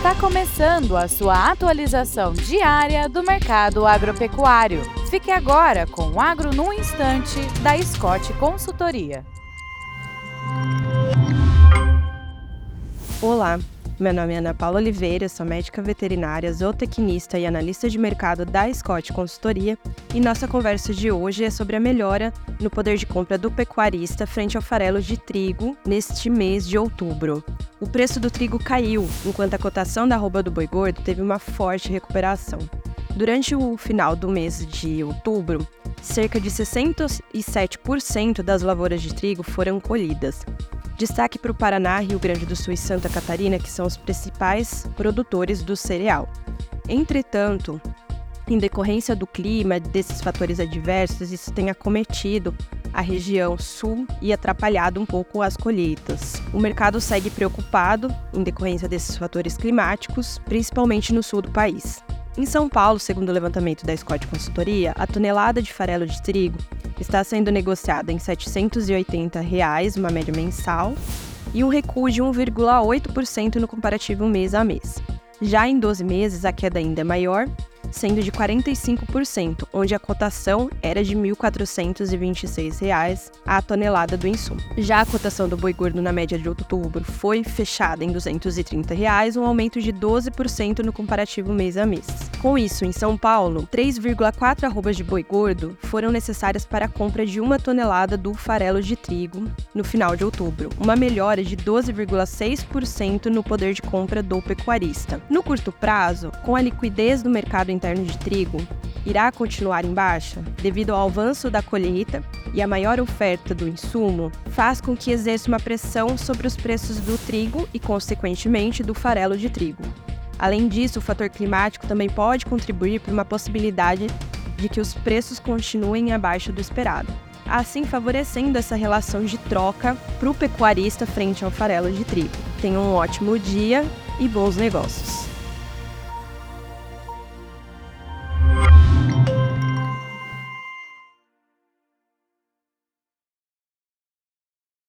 Está começando a sua atualização diária do mercado agropecuário. Fique agora com o Agro no Instante, da Scott Consultoria. Olá, meu nome é Ana Paula Oliveira, sou médica veterinária, zootecnista e analista de mercado da Scott Consultoria, e nossa conversa de hoje é sobre a melhora no poder de compra do pecuarista frente ao farelo de trigo neste mês de outubro. O preço do trigo caiu, enquanto a cotação da arroba do boi gordo teve uma forte recuperação. Durante o final do mês de outubro, cerca de 67% das lavouras de trigo foram colhidas. Destaque para o Paraná, Rio Grande do Sul e Santa Catarina, que são os principais produtores do cereal. Entretanto, em decorrência do clima, desses fatores adversos, isso tem acometido a região sul e atrapalhado um pouco as colheitas. O mercado segue preocupado em decorrência desses fatores climáticos, principalmente no sul do país. Em São Paulo, segundo o levantamento da Scott Consultoria, a tonelada de farelo de trigo está sendo negociada em 780 reais, uma média mensal, e um recuo de 1,8% no comparativo mês a mês. Já em 12 meses, a queda ainda é maior, sendo de 45%, onde a cotação era de R$ 1.426 a tonelada do insumo. Já a cotação do boi gordo na média de outubro foi fechada em 230 reais, um aumento de 12% no comparativo mês a mês. Com isso, em São Paulo, 3,4 arrobas de boi gordo foram necessárias para a compra de uma tonelada do farelo de trigo no final de outubro, uma melhora de 12,6% no poder de compra do pecuarista. No curto prazo, com a liquidez do mercado interno de trigo irá continuar em baixa devido ao avanço da colheita e a maior oferta do insumo, faz com que exerça uma pressão sobre os preços do trigo e, consequentemente, do farelo de trigo. Além disso, o fator climático também pode contribuir para uma possibilidade de que os preços continuem abaixo do esperado, assim favorecendo essa relação de troca para o pecuarista frente ao farelo de trigo. Tenha um ótimo dia e bons negócios!